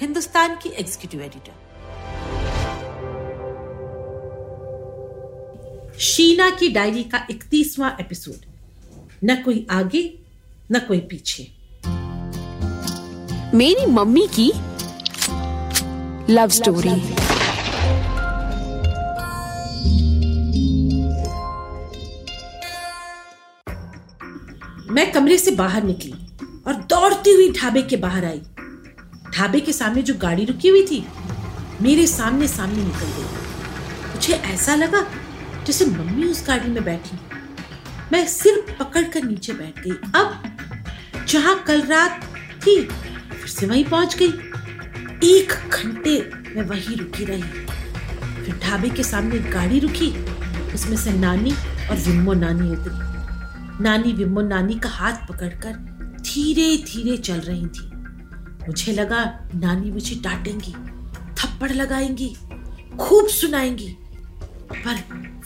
हिंदुस्तान की executive editor Sheena की diary का इकतीसवां एपिसोड न कोई आगे न कोई पीछे. मेरी मम्मी की लव स्टोरी मैं कमरे से बाहर निकली और दौड़ती हुई ढाबे के बाहर आई। ढाबे के सामने जो गाड़ी रुकी हुई थी, मेरे सामने सामने निकल गई। मुझे ऐसा लगा जैसे मम्मी उस गाड़ी में बैठी। मैं सिर पकड़ कर नीचे बैठ गई। अब जहाँ कल रात थी, फिर से वहीं पहुँच गई। एक घंटे मैं वहीं रुकी रही। फिर ढाबे के सामने गाड़ी रुकी। उसमें से नानी और विम्मो नानी उतरी। नानी विम्मो नानी का हाथ पकड़कर धीरे धीरे चल रही थी। मुझे लगा नानी मुझे डांटेंगी, थप्पड़ लगाएँगी, खूब सुनाएँगी। पर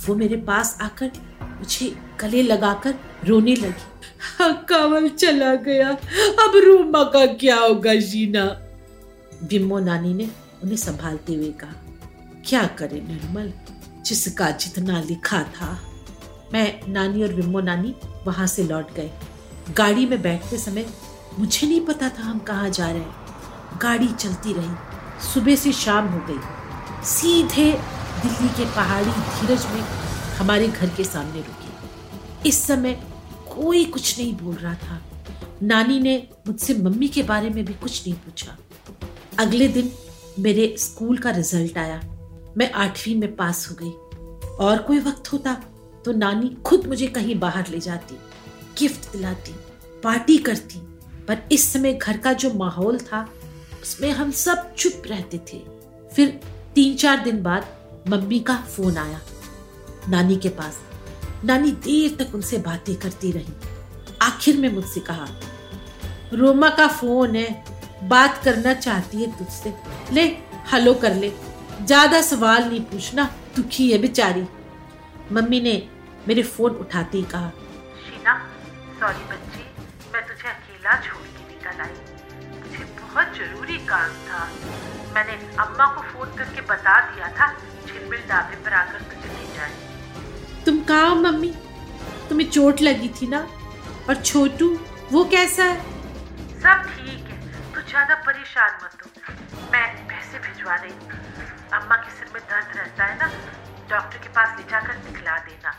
वो मेरे पास आकर मुझे गले लगाकर रोने लगी। हाँ कावल चला गया। अब रूमा का क्या होगा, जीना? बिम्मो नानी ने उन्हें संभालते हुए कहा, क्या करे निर्मल? जिसका जितना लिखा था। मैं नानी और बिम्मो नानी वहाँ से लौट गए। गाड़ी में बैठते समय मुझे नहीं पता था हम कहाँ जा रहे हैं। गाड़ी चलती रही। सुबह से शाम हो गई। सीधे दिल्ली के पहाड़ी धीरज में हमारे घर के सामने रुकी। इस समय कोई कुछ नहीं बोल रहा था। नानी ने मुझसे मम्मी के बारे में भी कुछ नहीं पूछा। अगले दिन मेरे स्कूल का रिज़ल्ट आया। मैं आठवीं में पास हो गई। और कोई वक्त होता तो नानी खुद मुझे कहीं बाहर ले जाती। गिफ्ट दिलाती, पार्टी करती। पर इस समय घर का जो माहौल था, उसमें हम सब चुप रहते थे। फिर तीन चार दिन बाद मम्मी का फ़ोन आया, नानी के पास। नानी देर तक उनसे बातें करती रही। आखिर में मुझसे कहा, रोमा का फ़ोन है, बात करना चाहती है तुझसे। ले हेलो कर ले। ज़्यादा सवाल नहीं पूछना, दुखी है बेचारी। मम्मी ने मेरे फ़ोन उठाते ही कहा ज़रूरी काम था। मैंने अम्मा को फ़ोन करके बता दिया था झिलमिल ढाबे पर आकर तुझे ले जाए। तुम कहा मम्मी? तुम्हें चोट लगी थी ना? और छोटू वो कैसा है? सब ठीक है तू ज़्यादा परेशान मत हो। मैं पैसे भिजवा रही हूँ। अम्मा के सिर में दर्द रहता है ना डॉक्टर के पास ले जाकर दिखला देना।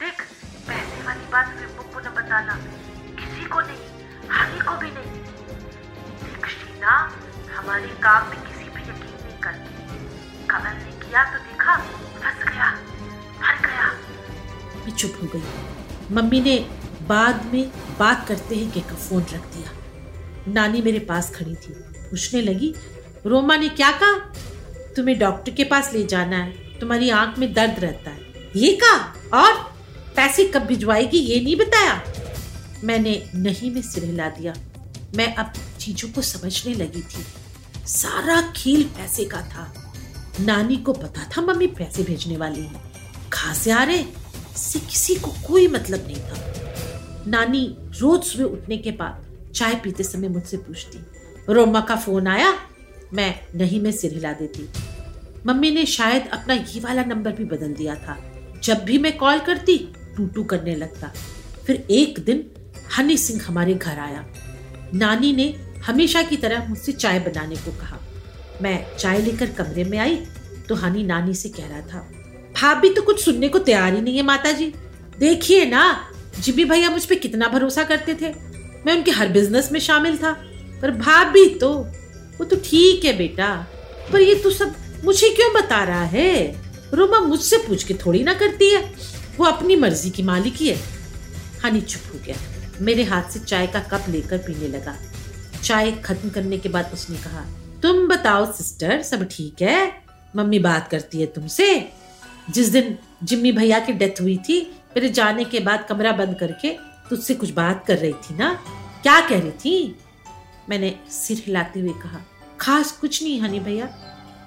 देख पैसे वाली बात विम्बो को न बताना। किसी को नहीं हानि को भी नहीं। देख हमारे काम में किसी पे यकीन नहीं करती। कमल ने किया तो देखा, फंस गया, मर गया। मैं चुप हो गई। मम्मी ने बाद में बात करते ही के फ़ोन रख दिया। नानी मेरे पास खड़ी थी। पूछने लगी, रोमा ने क्या कहा? तुम्हें डॉक्टर के पास ले जाना है, तुम्हारी आँख में दर्द रहता है। ये कहा? और? पैसे कब भिजवाएगी ये नहीं बताया? मैंने नहीं में सिर हिला दिया। मैं अब चीज़ों को समझने लगी थी। सारा खेल पैसे का था। नानी को पता था मम्मी पैसे भेजने वाली है। कहा से आ रहे इससे किसी को कोई मतलब नहीं था। नानी रोज सुबह उठने के बाद चाय पीते समय मुझसे पूछती, रोमा का फ़ोन आया? मैं, नहीं, में सिर हिला देती। मम्मी ने शायद अपना ये वाला नंबर भी बदल दिया था। जब भी मैं कॉल करती टू टू करने लगता। फिर एक दिन हनी सिंह हमारे घर आया। नानी ने हमेशा की तरह मुझसे चाय बनाने को कहा। मैं चाय लेकर कमरे में आई तो हनी नानी से कह रहा था, भाभी तो कुछ सुनने को तैयार ही नहीं है माता जी देखिए ना जिबी भैया मुझ पर कितना भरोसा करते थे। मैं उनके हर बिज़नेस में शामिल था, पर भाभी तो वो तो ठीक है बेटा। पर ये तू सब मुझे क्यों बता रहा है? रोमा मुझसे पूछ के थोड़ी ना करती है। वो अपनी मर्ज़ी की मालिकी है। हनी चुप हो गया। मेरे हाथ से चाय का कप लेकर पीने लगा। चाय खत्म करने के बाद उसने कहा, तुम बताओ, सिस्टर, सब ठीक है? मम्मी बात करती है तुमसे। जिस दिन जिम्मी भैया की डेथ हुई थी, मेरे जाने के बाद कमरा बंद करके तुझसे कुछ बात कर रही थी ना? क्या कह रही थी? मैंने सिर हिलाते हुए कहा, खास कुछ नहीं, हनी भैया।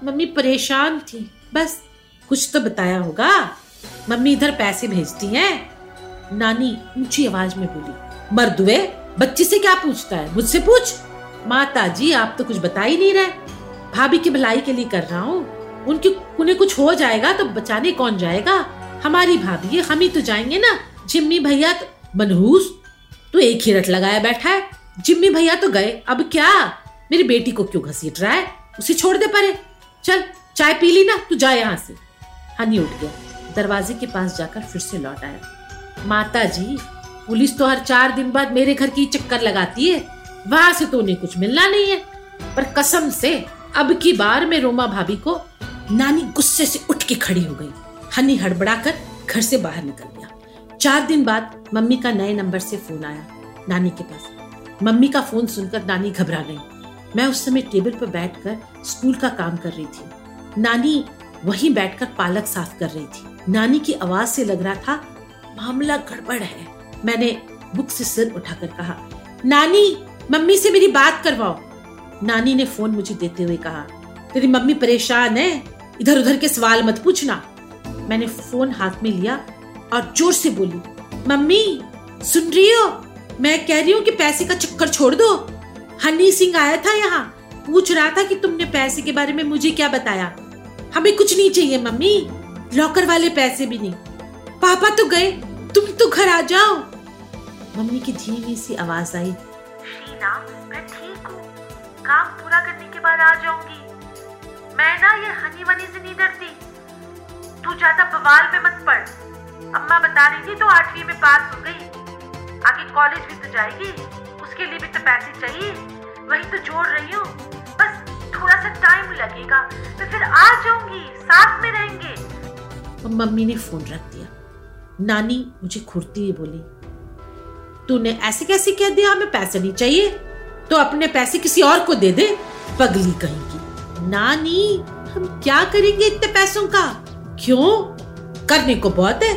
मम्मी परेशान थी, बस कुछ तो बताया होगा। मम्मी इधर पैसे भेजती हैं। नानी ऊँची आवाज़ में बोली मर्दुए बच्ची से क्या पूछता है? मुझसे पूछ। माता जी, आप तो कुछ बता ही नहीं रहे। भाभी की भलाई के लिए कर रहा हूँ। उनकी, उन्हें कुछ हो जाएगा तो बचाने कौन जाएगा? हमारी भाभी है, हम ही तो जाएँगे ना। जिम्मी भैया तो मनहूस तो एक ही रट लगाया बैठा है। जिम्मी भैया तो गए, अब क्या? मेरी बेटी को क्यों घसीट रहा है? उसे छोड़ दे परे। चल, चाय पी ली ना, तू जा यहाँ से। हनी उठ गया। दरवाजे के पास जाकर फिर से लौट आया। माता जी, पुलिस तो हर चार दिन बाद मेरे घर की चक्कर लगाती है। वहाँ से तो उन्हें कुछ मिलना नहीं है। पर कसम से अब की बार में रोमा भाभी को नानी गुस्से से उठ के खड़ी हो गई। हनी हड़बड़ाकर घर से बाहर निकल गया। चार दिन बाद मम्मी का नए नंबर से फ़ोन आया नानी के पास। मम्मी का फ़ोन सुनकर नानी घबरा गई। मैं उस समय टेबल पर बैठकर स्कूल का काम कर रही थी। नानी वहीं बैठकर पालक साफ़ कर रही थी। नानी की आवाज़ से लग रहा था, मामला गड़बड़ है। मैंने बुक से सिर उठाकर कहा, नानी मम्मी से मेरी बात करवाओ। नानी ने फ़ोन मुझे देते हुए कहा, तेरी मम्मी परेशान है इधर उधर के सवाल मत पूछना। मैंने फ़ोन हाथ में लिया और ज़ोर से बोली, मम्मी, सुन रही हो? मैं कह रही हूँ कि पैसे का चक्कर छोड़ दो। हनी सिंह आया था यहाँ, पूछ रहा था कि तुमने पैसे के बारे में मुझे क्या बताया? हमें कुछ नहीं चाहिए, मम्मी। लॉकर वाले पैसे भी नहीं। पापा तो गए, तुम तो घर आ जाओ। मम्मी की धीमी सी आवाज़ आई शीना मैं ठीक हूँ। काम पूरा करने के बाद आ जाऊँगी। मैं ना ये हनी वनी से नहीं डरती। तू ज़्यादा बवाल में मत पड़। अम्मा बता रही थी तो आठवीं में पास हो गई। आगे कॉलेज भी तो जाएगी। उसके लिए भी तो पैसे चाहिए। वही तो जोड़ रही हूँ। बस थोड़ा सा टाइम लगेगा। मैं फिर आ जाऊँगी। साथ में रहेंगे। मम्मी ने फ़ोन रख दिया। नानी मुझे खुरती हुई बोली तूने ऐसे कैसे कह दिया, हमें पैसे नहीं चाहिए? तो अपने पैसे किसी और को दे दे, पगली कहेंगी। नानी, हम क्या करेंगे इतने पैसों का? क्यों? करने को बहुत है।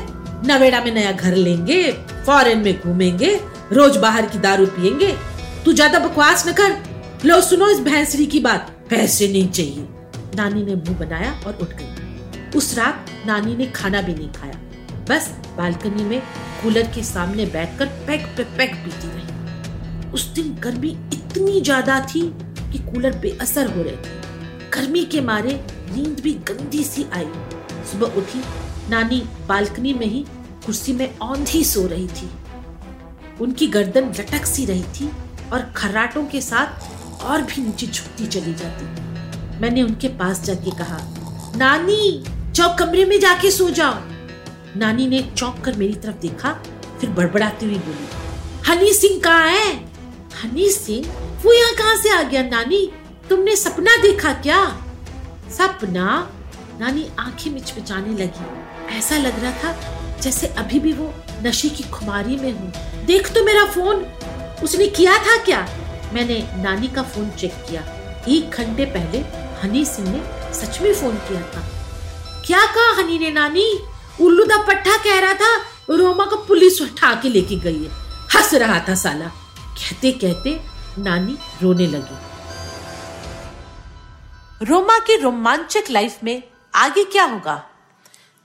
नवेड़ा में नया घर लेंगे, फॉरेन में घूमेंगे, रोज बाहर की दारू पियेंगे। तू ज़्यादा बकवास न कर। लो, सुनो इस भैंसरी की बात। पैसे नहीं चाहिए। नानी ने मुँह बनाया और उठ गई। उस रात नानी ने खाना भी नहीं खाया। बस बालकनी में कूलर के सामने बैठकर पैक पे पैक पीती रही। उस दिन गर्मी इतनी ज़्यादा थी कि कूलर बेअसर हो रहे थे। गर्मी के मारे नींद भी गंदी सी आई। सुबह उठी, नानी बालकनी में ही कुर्सी में औंधी सो रही थी। उनकी गर्दन लटक सी रही थी और खर्राटों के साथ और भी नीचे झुकती चली जाती। मैंने उनके पास जाके कहा, नानी, जाओ कमरे में जाके सो जाओ। नानी ने चौंक कर मेरी तरफ़ देखा, फिर बड़बड़ाती हुई बोली, हनी सिंह कहाँ है? हनी सिंह? वो यहाँ कहाँ से आ गया नानी? तुमने सपना देखा क्या? सपना? नानी आँखें मिचमिचाने लगी। ऐसा लग रहा था जैसे अभी भी वो नशे की खुमारी में हूँ। देख तो मेरा फ़ोन। उसने किया था क्या? मैंने नानी का फ़ोन चेक किया। एक घंटे पहले हनी सिंह ने सच में फ़ोन किया था। क्या कहा हनी ने नानी? रहा था, रोमा को पुलिस उठा के लेके गई है। हंस रहा था साला। कहते कहते नानी रोने लगी। रोमा की रोमांचक लाइफ में आगे क्या होगा?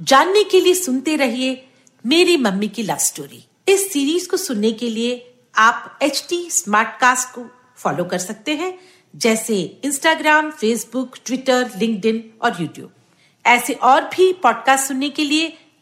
जानने के लिए सुनते रहिए मेरी मम्मी की लव स्टोरी इस सीरीज़ को सुनने के लिए आप एच टी स्मार्ट कास्ट को फॉलो कर सकते हैं, जैसे इंस्टाग्राम फेसबुक ट्विटर लिंक्डइन और यूट्यूब ऐसे और भी पॉडकास्ट सुनने के लिए